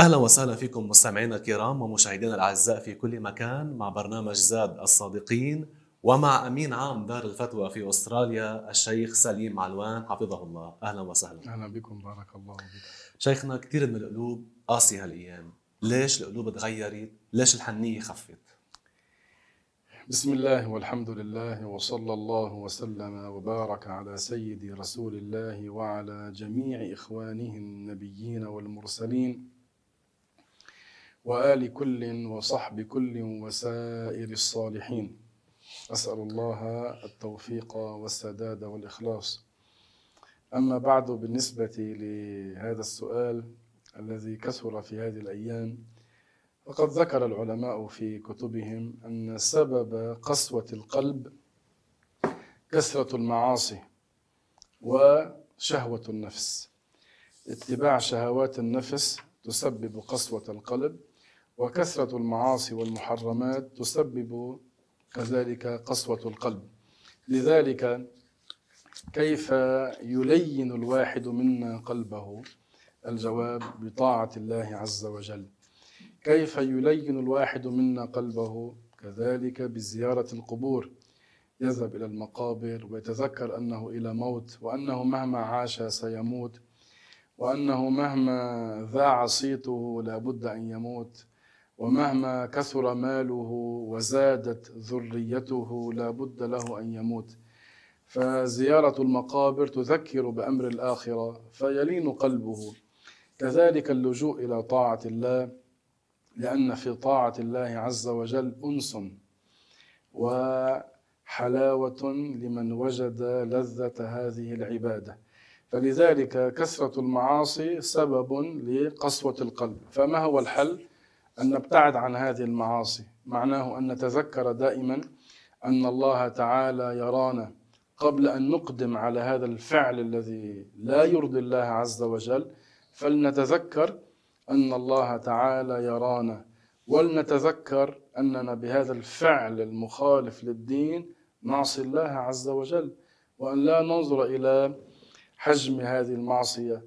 أهلا وسهلا فيكم مستمعينا الكرام ومشاهدينا الأعزاء في كل مكان مع برنامج زاد الصادقين ومع أمين عام دار الفتوى في أستراليا الشيخ سليم علوان حفظه الله. أهلا وسهلا. أهلا بكم بارك الله بكم شيخنا كثير من القلوب قاسية هالأيام. ليش القلوب تغيرت؟ ليش الحنية خفت؟ بسم الله والحمد لله وصلى الله وسلم وبارك على سيد رسول الله وعلى جميع إخوانه النبيين والمرسلين. وآل كل وصحب كل وسائر الصالحين. أسأل الله التوفيق والسداد والإخلاص. أما بعد بالنسبة لهذا السؤال الذي كثر في هذه الأيام فقد ذكر العلماء في كتبهم أن سبب قسوة القلب كثرة المعاصي وشهوة النفس. اتباع شهوات النفس تسبب قسوة القلب وكثرة المعاصي والمحرمات تسبب كذلك قسوة القلب. لذلك كيف يلين الواحد منا قلبه؟ الجواب بطاعة الله عز وجل. كيف يلين الواحد منا قلبه؟ كذلك بزيارة القبور. يذهب إلى المقابر ويتذكر أنه إلى موت وأنه مهما عاش سيموت وأنه مهما ذاع صيته لابد أن يموت. ومهما كثر ماله وزادت ذريته لا بد له أن يموت. فزيارة المقابر تذكر بأمر الآخرة فيلين قلبه. كذلك اللجوء إلى طاعة الله لأن في طاعة الله عز وجل أنس وحلاوة لمن وجد لذة هذه العبادة. فلذلك كثرة المعاصي سبب لقسوة القلب. فما هو الحل؟ أن نبتعد عن هذه المعاصي. معناه أن نتذكر دائما أن الله تعالى يرانا قبل أن نقدم على هذا الفعل الذي لا يرضي الله عز وجل فلنتذكر أن الله تعالى يرانا ولنتذكر أننا بهذا الفعل المخالف للدين نعصي الله عز وجل. وأن لا ننظر إلى حجم هذه المعصية.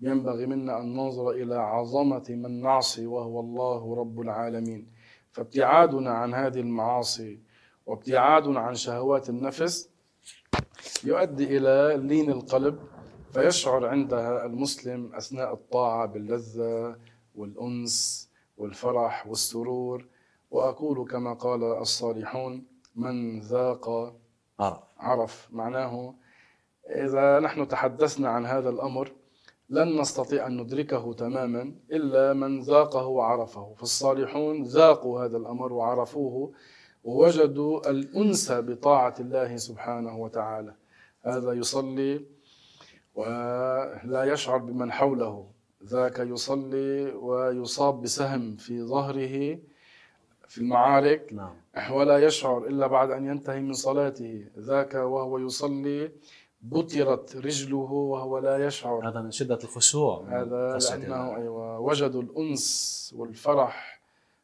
ينبغي منا أن ننظر إلى عظمة من نعصي وهو الله رب العالمين. فابتعادنا عن هذه المعاصي وابتعادنا عن شهوات النفس يؤدي إلى لين القلب فيشعر عندها المسلم أثناء الطاعة باللذة والأنس والفرح والسرور. وأقول كما قال الصالحون من ذاق عرف. عرف. معناه إذا نحن تحدثنا عن هذا الأمر لن نستطيع أن ندركه تماما إلا من ذاقه وعرفه. فالصالحون ذاقوا هذا الأمر وعرفوه ووجدوا الأنس بطاعة الله سبحانه وتعالى. هذا يصلي ولا يشعر بمن حوله. ذاك يصلي ويصاب بسهم في ظهره في المعارك نعم. ولا يشعر إلا بعد أن ينتهي من صلاته. ذاك وهو يصلي بطرت رجله وهو لا يشعر هذا من شدة الخشوع من هذا لأنه. أيوة وجدوا الأنس والفرح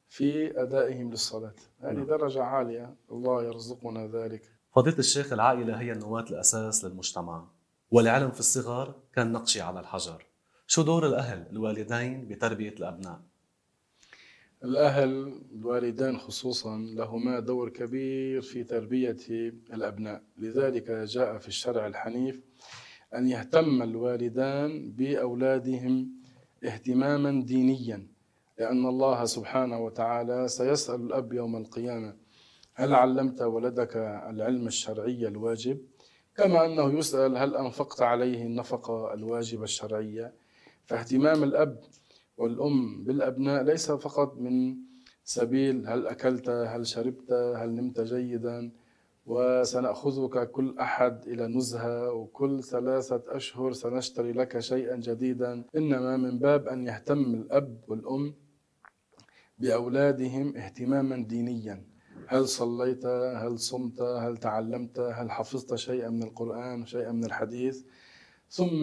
في أدائهم للصلاة هذه نعم. درجة عالية الله يرزقنا ذلك فضيلة الشيخ العائلة هي النواة الأساس للمجتمع والعلم في الصغر كان نقشي على الحجر شو دور الأهل الوالدين بتربية الأبناء؟ الأهل الوالدان خصوصا لهما دور كبير في تربية الأبناء. لذلك جاء في الشرع الحنيف أن يهتم الوالدان بأولادهم اهتماما دينيا لأن الله سبحانه وتعالى سيسأل الأب يوم القيامة هل علمت ولدك العلم الشرعي الواجب؟ كما أنه يسأل هل أنفقت عليه النفقة الواجبة الشرعية؟ فاهتمام الأب والأم بالأبناء ليس فقط من سبيل هل أكلت هل شربت هل نمت جيدا وسنأخذك كل أحد إلى نزهة وكل ثلاثة أشهر سنشتري لك شيئا جديدا. إنما من باب أن يهتم الأب والأم بأولادهم اهتماما دينيا. هل صليت هل صمت هل تعلمت هل حفظت شيئا من القرآن شيئا من الحديث. ثم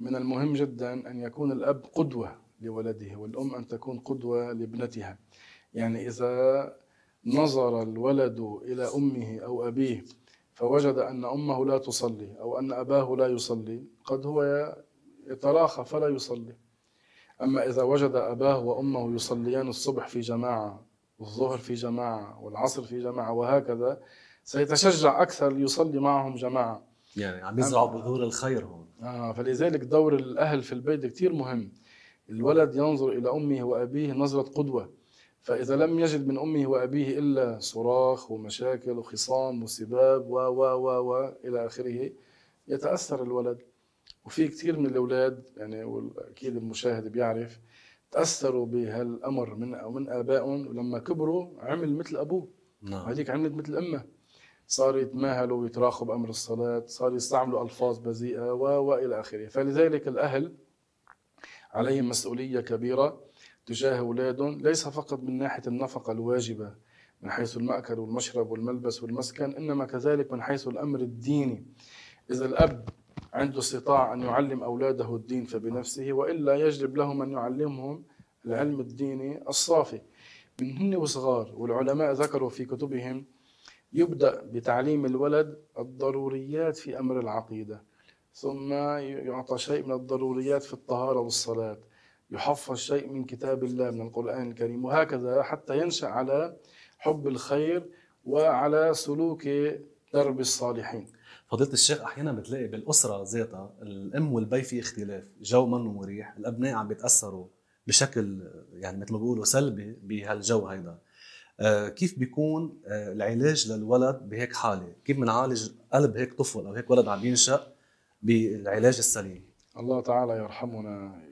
من المهم جدا أن يكون الأب قدوة. لولده والأم أن تكون قدوة لابنتها. يعني إذا نظر الولد إلى أمه أو أبيه فوجد أن أمه لا تصلي أو أن أباه لا يصلي قد هو يتراخى فلا يصلي. أما إذا وجد أباه وأمه يصليان الصبح في جماعة والظهر في جماعة والعصر في جماعة وهكذا سيتشجع أكثر ليصلي معهم جماعة. يعني عم يزرعوا بذور الخير هون. آه فلذلك دور الأهل في البيت كثير مهم. الولد ينظر إلى أمه وأبيه نظرة قدوة. فإذا لم يجد من أمه وأبيه إلا صراخ ومشاكل وخصام وسباب و و و و إلى آخره يتأثر الولد. وفي كثير من الأولاد يعني وأكيد المشاهد بيعرف تأثروا بهالأمر من من آبائهم ولما كبروا عمل مثل أبوه. نعم. هذيك عملت مثل أمه. صاروا يتماهلوا ويتراخوا بأمر الصلاة صاروا يستعملوا ألفاظ بذيئة و وإلى آخره. فلذلك الأهل عليهم مسؤولية كبيرة تجاه أولادهم ليس فقط من ناحية النفقة الواجبة من حيث المأكل والمشرب والملبس والمسكن إنما كذلك من حيث الأمر الديني. إذا الأب عنده استطاع أن يعلم أولاده الدين فبنفسه وإلا يجلب لهم أن يعلمهم العلم الديني الصافي. من هن وصغار والعلماء ذكروا في كتبهم يبدأ بتعليم الولد الضروريات في أمر العقيدة. ثم يعطى شيء من الضروريات في الطهارة والصلاة يحفظ شيء من كتاب الله من القرآن الكريم وهكذا حتى ينشأ على حب الخير وعلى سلوك درب الصالحين فضيلة الشيخ أحيانا بتلاقي بالأسرة ذاتها الأم والأب في اختلاف، جو منه مريح، الأبناء عم بيتأثروا بشكل يعني مثل ما بيقولوا سلبي بهالجو هيدا. آه كيف بيكون آه العلاج للولد بهيك حالة؟ كيف بنعالج قلب هيك طفل أو هيك ولد عم ينشأ بالعلاج السليم؟ الله تعالى يرحمنا.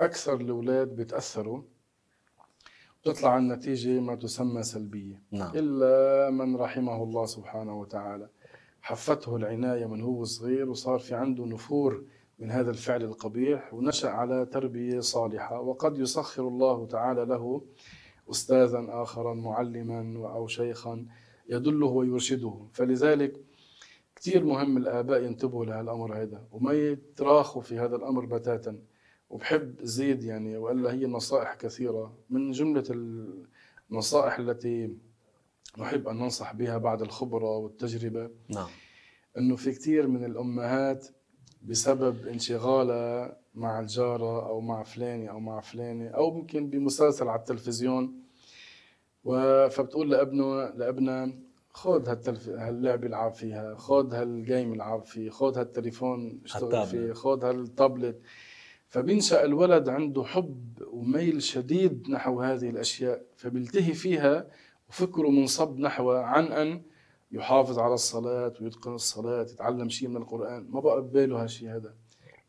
أكثر الأولاد بيتأثروا تطلع النتيجة ما تسمى سلبية. نعم. إلا من رحمه الله سبحانه وتعالى. حفته العناية من هو صغير وصار في عنده نفور من هذا الفعل القبيح ونشأ على تربية صالحة. وقد يسخر الله تعالى له أستاذا آخرا معلما أو شيخا يدله ويرشده. فلذلك كثير مهم الآباء ينتبهوا لهالأمر هذا وما يتراخوا في هذا الأمر بتاتا. وبحب زيد يعني وإلا هي نصائح كثيرة. من جملة النصائح التي نحب أن ننصح بها بعد الخبرة والتجربة نعم. أنه في كثير من الأمهات بسبب انشغالها مع الجارة أو مع فلانة أو مع فلانة أو ممكن بمسلسل على التلفزيون. فبتقول لابنه لأبنها خذ هالتلف... هاللعبة العب فيها خذ هالجيم العب فيه خذ هالتليفون اشتغل. فيه خذ هالتابلت. فبينشأ الولد عنده حب وميل شديد نحو هذه الأشياء فبيلتهي فيها وفكره منصب نحوها عن أن يحافظ على الصلاة ويتقن الصلاة يتعلم شيء من القرآن. ما بقى بباله هالشيء هذا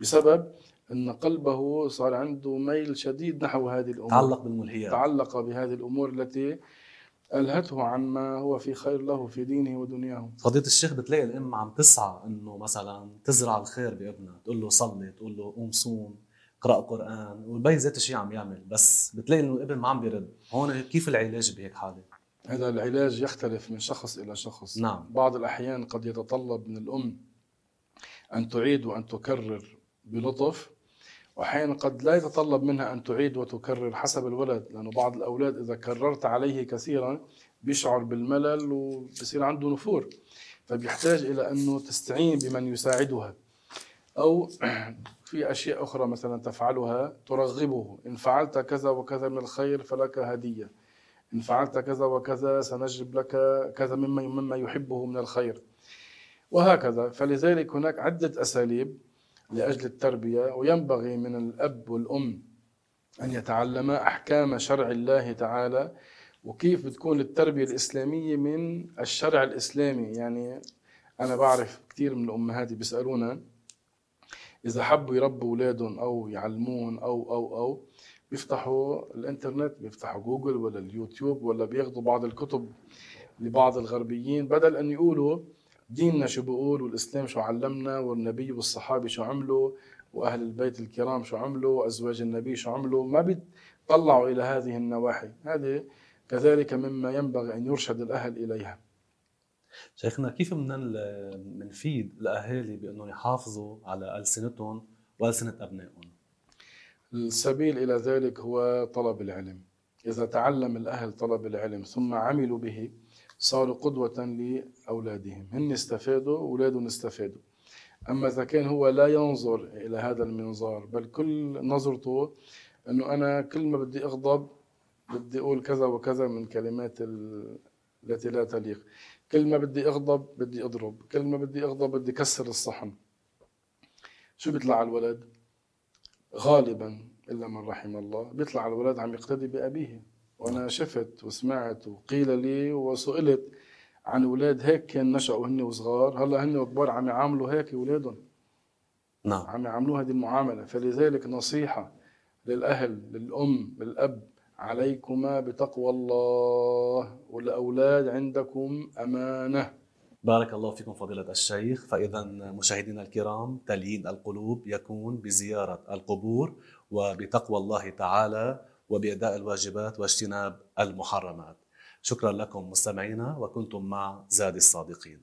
بسبب أن قلبه صار عنده ميل شديد نحو هذه الأمور. تعلق بالملهيات تعلق بهذه الأمور التي ألهته عن ما هو في خير له في دينه ودنياه. فضيلة الشيخ بتلاقي الام عم تسعى إنه مثلا تزرع الخير بابنها، تقول له صلي، تقول له قوم صوم، اقرا قرآن، والبي ذات الشيء عم يعمل، بس بتلاقي إنه الابن ما عم بيرد، هون كيف العلاج بهيك حالة؟ هذا العلاج يختلف من شخص إلى شخص. نعم. بعض الأحيان قد يتطلب من الأم أن تعيد وأن تكرر بلطف وأحيانا قد لا يتطلب منها أن تعيد وتكرر حسب الولد لأنه بعض الأولاد إذا كررت عليه كثيرا بيشعر بالملل وبصير عنده نفور فبيحتاج إلى أنه تستعين بمن يساعدها. أو في أشياء أخرى مثلا تفعلها ترغبه إن فعلت كذا وكذا من الخير فلك هدية إن فعلت كذا وكذا سنجلب لك كذا مما مما يحبه من الخير وهكذا. فلذلك هناك عدة أساليب لأجل التربية وينبغي من الأب والأم أن يتعلما أحكام شرع الله تعالى وكيف بتكون التربية الإسلامية من الشرع الإسلامي. يعني أنا بعرف كثير من الأمهات بيسألونا إذا حبوا يربوا أولادهم أو يعلمون أو أو أو بيفتحوا الإنترنت بيفتحوا جوجل ولا اليوتيوب ولا بياخذوا بعض الكتب لبعض الغربيين بدل أن يقولوا ديننا شو بيقول والإسلام شو علمنا والنبي والصحابة شو عملوا وأهل البيت الكرام شو عملوا وأزواج النبي شو عملوا. ما بيطلعوا إلى هذه النواحي. هذه كذلك مما ينبغي أن يرشد الأهل إليها. شيخنا كيف بدنا بنفيد الأهالي بأنهم يحافظوا على ألسنتهم وألسنة أبنائهم؟ السبيل إلى ذلك هو طلب العلم. إذا تعلم الأهل طلب العلم ثم عملوا به صاروا قدوة لأولادهم. هن استفادوا أولادهم استفادوا. أما إذا كان هو لا ينظر إلى هذا المنظار بل كل نظرته إنه أنا كل ما بدي أغضب بدي أقول كذا وكذا من كلمات التي لا تليق. كل ما بدي أغضب بدي أضرب. كل ما بدي أغضب بدي كسر الصحن. شو بيطلع على الولد؟ غالبا إلا من رحم الله. بيطلع على الولد عم يقتدي بأبيه. وأنا شفت وسمعت وقيل لي وسئلت عن أولاد هيك كان نشأوا هن وصغار. هلا هن وكبار عم يعاملوا هيك اولادهم نعم. عم يعاملوا هذه المعاملة. فلذلك نصيحة للأهل للأم للأب عليكما بتقوى الله والأولاد عندكم أمانة. بارك الله فيكم فضيلة الشيخ. فإذا مشاهدينا الكرام تليين القلوب يكون بزيارة القبور وبتقوى الله تعالى وبأداء الواجبات واجتناب المحرمات. شكرا لكم مستمعينا وكنتم مع زاد الصادقين.